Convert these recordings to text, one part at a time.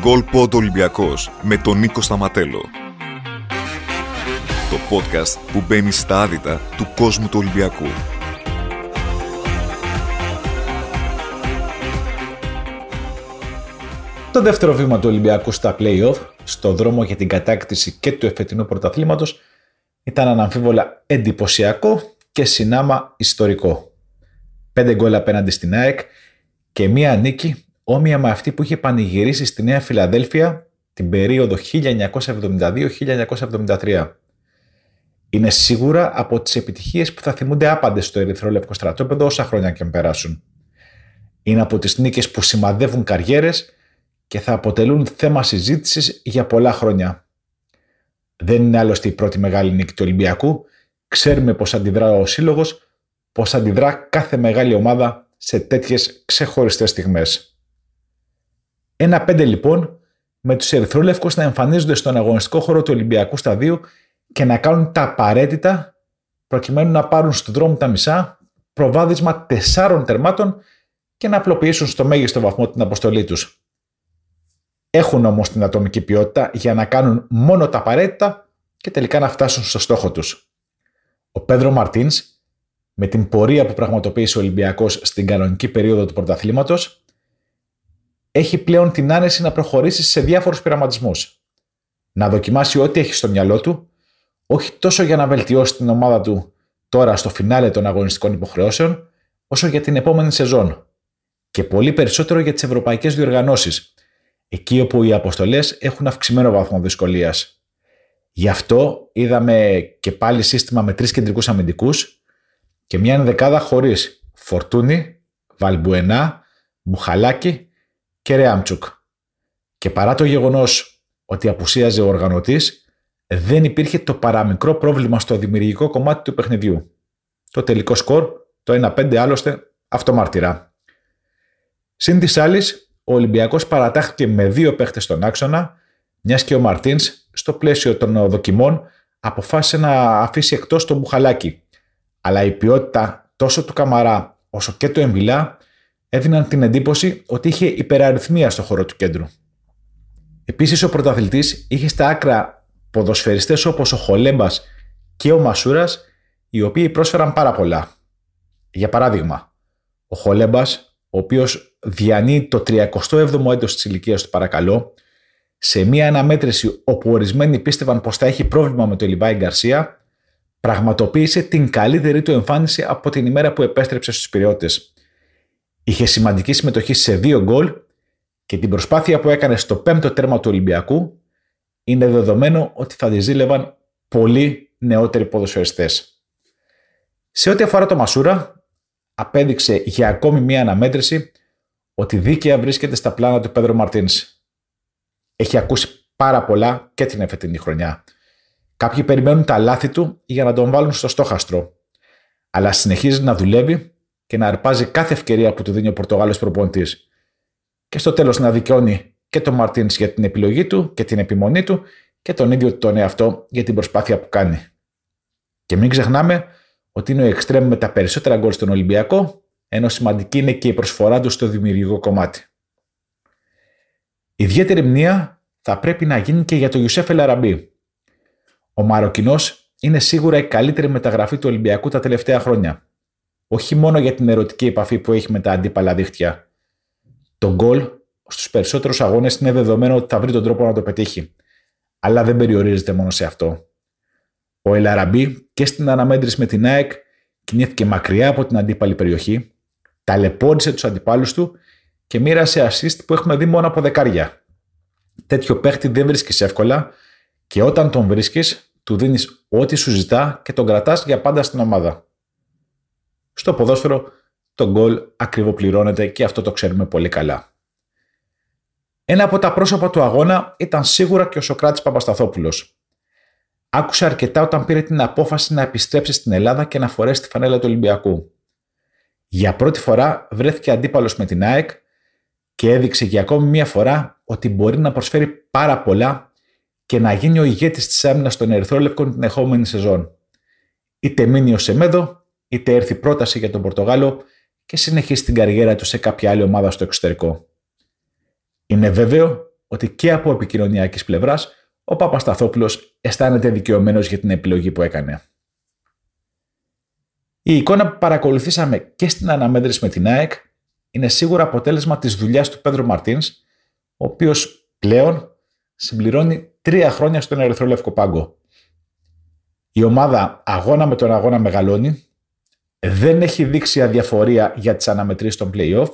Γκολ Πόντ Ολυμπιακός με τον Νίκο Σταματέλο. Το podcast που μπαίνει στα άδυτα του κόσμου του Ολυμπιακού. Το δεύτερο βήμα του Ολυμπιακού στα play-off, στο δρόμο για την κατάκτηση και του εφετινού πρωταθλήματος, ήταν αναμφίβολα εντυπωσιακό και συνάμα ιστορικό. Πέντε γκολ απέναντι στην ΑΕΚ και μία νίκη όμοια με αυτή που είχε πανηγυρίσει στη Νέα Φιλαδέλφια την περίοδο 1972-1973. Είναι σίγουρα από τις επιτυχίες που θα θυμούνται άπαντες στο ερυθρόλευκο στρατόπεδο όσα χρόνια και περάσουν. Είναι από τις νίκες που σημαδεύουν καριέρες και θα αποτελούν θέμα συζήτησης για πολλά χρόνια. Δεν είναι άλλωστε η πρώτη μεγάλη νίκη του Ολυμπιακού. Ξέρουμε πώς αντιδρά ο σύλλογος, πώς αντιδρά κάθε μεγάλη ομάδα σε τέτοιες ξεχωριστές στιγμές. Ένα πέντε λοιπόν με τους ερυθρόλευκους να εμφανίζονται στον αγωνιστικό χώρο του Ολυμπιακού Σταδίου και να κάνουν τα απαραίτητα προκειμένου να πάρουν στον δρόμο τα μισά προβάδισμα τεσσάρων τερμάτων και να απλοποιήσουν στο μέγιστο βαθμό την αποστολή τους. Έχουν όμως την ατομική ποιότητα για να κάνουν μόνο τα απαραίτητα και τελικά να φτάσουν στο στόχο τους. Ο Πέδρο Μαρτίνς, με την πορεία που πραγματοποίησε ο Ολυμπιακός στην κανονική περίοδο του πρωταθλήματος, έχει πλέον την άνεση να προχωρήσει σε διάφορους πειραματισμούς. Να δοκιμάσει ό,τι έχει στο μυαλό του, όχι τόσο για να βελτιώσει την ομάδα του τώρα στο φινάλε των αγωνιστικών υποχρεώσεων, όσο για την επόμενη σεζόν. Και πολύ περισσότερο για τις ευρωπαϊκές διοργανώσεις, εκεί όπου οι αποστολές έχουν αυξημένο βαθμό δυσκολίας. Γι' αυτό είδαμε και πάλι σύστημα με τρεις κεντρικούς αμυντικούς και μια ενδεκάδα χωρίς Φορτούνη, Βαλμπουενά, Μπουχαλάκη και Ρεάμτσουκ. Και παρά το γεγονός ότι απουσίαζε ο οργανωτής, δεν υπήρχε το παραμικρό πρόβλημα στο δημιουργικό κομμάτι του παιχνιδιού. Το τελικό σκορ, το 1-5 άλλωστε, αυτομάρτυρα. Συν της άλλης, ο Ολυμπιακός παρατάχθηκε με δύο παίχτες στον άξονα, μιας και ο Μαρτίνς, στο πλαίσιο των δοκιμών, αποφάσισε να αφήσει εκτός τον Μπουχαλάκι. Αλλά η ποιότητα τόσο του Καμαρά όσο και του Εμβιλά έδιναν την εντύπωση ότι είχε υπεραριθμία στο χώρο του κέντρου. Επίσης, ο πρωταθλητής είχε στα άκρα ποδοσφαιριστές όπως ο Χολέμπας και ο Μασούρας, οι οποίοι πρόσφεραν πάρα πολλά. Για παράδειγμα, ο Χολέμπας, ο οποίος διανύει το 37ο έτος της ηλικίας του, παρακαλώ, σε μια αναμέτρηση όπου ορισμένοι πίστευαν πως θα έχει πρόβλημα με το Λιβάη Γκαρσία, πραγματοποίησε την καλύτερη του εμφάνιση από την ημέρα που επέστρεψε στους Πυριώτε Είχε σημαντική συμμετοχή σε δύο γκολ και την προσπάθεια που έκανε στο πέμπτο τέρμα του Ολυμπιακού είναι δεδομένο ότι θα τη ζήλευαν πολλοί νεότεροι ποδοσφαιριστές. Σε ό,τι αφορά το Μασούρα, απέδειξε για ακόμη μία αναμέτρηση ότι δίκαια βρίσκεται στα πλάνα του Πέδρο Μαρτίνς. Έχει ακούσει πάρα πολλά και την εφετινή χρονιά. Κάποιοι περιμένουν τα λάθη του για να τον βάλουν στο στόχαστρο. Αλλά συνεχίζει να δουλεύει και να αρπάζει κάθε ευκαιρία που του δίνει ο Πορτογάλος προπονητής. Και στο τέλος να δικαιώνει και τον Μαρτίνς για την επιλογή του και την επιμονή του και τον ίδιο τον εαυτό για την προσπάθεια που κάνει. Και μην ξεχνάμε ότι είναι ο Εκστρέμ με τα περισσότερα γκολ στον Ολυμπιακό, ενώ σημαντική είναι και η προσφορά του στο δημιουργικό κομμάτι. Ιδιαίτερη μνήμα θα πρέπει να γίνει και για τον Ιουσέφ Ελαραμπή. Ο Μαροκινός είναι σίγουρα η καλύτερη μεταγραφή του Ολυμπιακού τα τελευταία χρόνια όχι μόνο για την ερωτική επαφή που έχει με τα αντίπαλα δίχτυα. Το γκολ στους περισσότερους αγώνες είναι δεδομένο ότι θα βρει τον τρόπο να το πετύχει. Αλλά δεν περιορίζεται μόνο σε αυτό. Ο Ελαραμπή και στην αναμέτρηση με την ΑΕΚ κινήθηκε μακριά από την αντίπαλη περιοχή, ταλαιπώρησε τους αντιπάλους του και μοίρασε assist που έχουμε δει μόνο από δεκάρια. Τέτοιο παίχτη δεν βρίσκεις εύκολα και όταν τον βρίσκεις, του δίνεις ό,τι σου ζητά και τον κρατάς για πάντα στην ομάδα. Στο ποδόσφαιρο το γκολ ακριβοπληρώνεται και αυτό το ξέρουμε πολύ καλά. Ένα από τα πρόσωπα του αγώνα ήταν σίγουρα και ο Σοκράτης Παπασταθόπουλος. Άκουσε αρκετά όταν πήρε την απόφαση να επιστρέψει στην Ελλάδα και να φορέσει τη φανέλα του Ολυμπιακού. Για πρώτη φορά βρέθηκε αντίπαλος με την ΑΕΚ και έδειξε για ακόμη μία φορά ότι μπορεί να προσφέρει πάρα πολλά και να γίνει ο ηγέτης της άμυνας των Ερυθρόλευκων την ερχόμενη σεζόν. Είτε μείνει ο Σεμέδο, είτε έρθει πρόταση για τον Πορτογάλο και συνεχίσει την καριέρα του σε κάποια άλλη ομάδα στο εξωτερικό. Είναι βέβαιο ότι και από επικοινωνιακής πλευράς ο Παπασταθόπουλος αισθάνεται δικαιωμένος για την επιλογή που έκανε. Η εικόνα που παρακολουθήσαμε και στην αναμέτρηση με την ΑΕΚ είναι σίγουρα αποτέλεσμα της δουλειάς του Πέντρο Μαρτίνς, ο οποίος πλέον συμπληρώνει τρία χρόνια στον Ερυθρόλευκο Πάγκο. Η ομάδα αγώνα με τον αγώνα μεγαλώνει, δεν έχει δείξει αδιαφορία για τις αναμετρήσεις των play-off,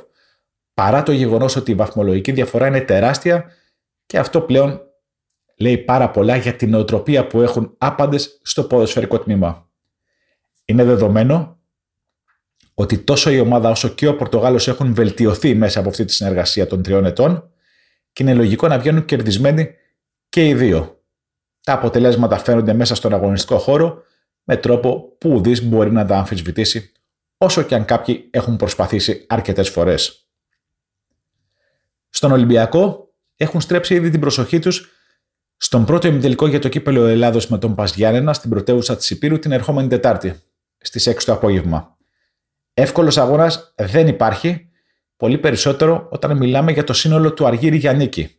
παρά το γεγονός ότι η βαθμολογική διαφορά είναι τεράστια και αυτό πλέον λέει πάρα πολλά για την νοοτροπία που έχουν άπαντες στο ποδοσφαιρικό τμήμα. Είναι δεδομένο ότι τόσο η ομάδα όσο και ο Πορτογάλος έχουν βελτιωθεί μέσα από αυτή τη συνεργασία των τριών ετών και είναι λογικό να βγαίνουν κερδισμένοι και οι δύο. Τα αποτελέσματα φαίνονται μέσα στον αγωνιστικό χώρο με τρόπο που ουδής μπορεί να τα αμφισβητήσει όσο και αν κάποιοι έχουν προσπαθήσει αρκετές φορές. Στον Ολυμπιακό έχουν στρέψει ήδη την προσοχή τους στον πρώτο ημιτελικό για το κύπελο Ελλάδος με τον Πας στην πρωτεύουσα της Υπήρου την ερχόμενη Τετάρτη, στις 6 το απόγευμα. Εύκολος αγώνας δεν υπάρχει, πολύ περισσότερο όταν μιλάμε για το σύνολο του Αργύρι Γιαννίκη.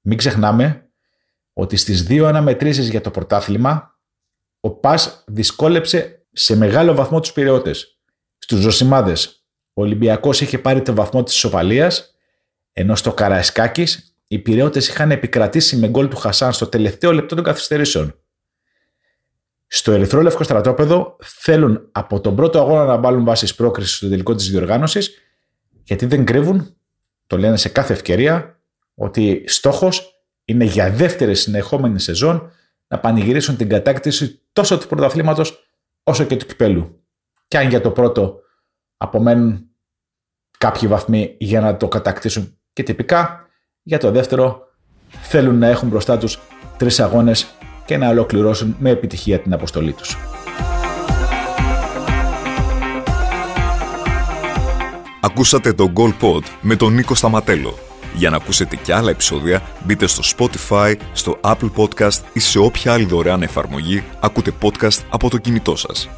Μην ξεχνάμε ότι στις δύο αναμετρήσεις για το πρωτάθλημα, ο Πας δυσκόλεψε σε μεγάλο βαθμό τους πυρεώτες. Στους Ζωσιμάδες, ο Ολυμπιακός είχε πάρει το βαθμό της ισοπαλίας, ενώ στο Καραϊσκάκης οι πυρεώτε είχαν επικρατήσει με γκολ του Χασάν στο τελευταίο λεπτό των καθυστερήσεων. Στο ερυθρόλευκο στρατόπεδο θέλουν από τον πρώτο αγώνα να βάλουν βάσεις πρόκρισης στο τελικό της διοργάνωσης, γιατί δεν κρύβουν, το λένε σε κάθε ευκαιρία, ότι στόχος είναι για δεύτερη συνεχόμενη σεζόν να πανηγυρίσουν την κατάκτηση τόσο του πρωταθλήματος όσο και του κυπέλου. Και αν για το πρώτο απομένουν κάποιοι βαθμοί για να το κατακτήσουν και τυπικά, για το δεύτερο, θέλουν να έχουν μπροστά τους τρεις αγώνες και να ολοκληρώσουν με επιτυχία την αποστολή τους. Ακούσατε το Goal Pod με τον Νίκο Σταματέλο. Για να ακούσετε και άλλα επεισόδια, μπείτε στο Spotify, στο Apple Podcast ή σε όποια άλλη δωρεάν εφαρμογή ακούτε podcast από το κινητό σας.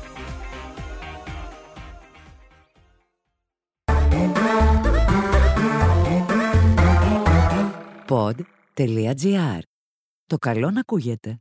pod.gr. Το καλό να ακούγεται.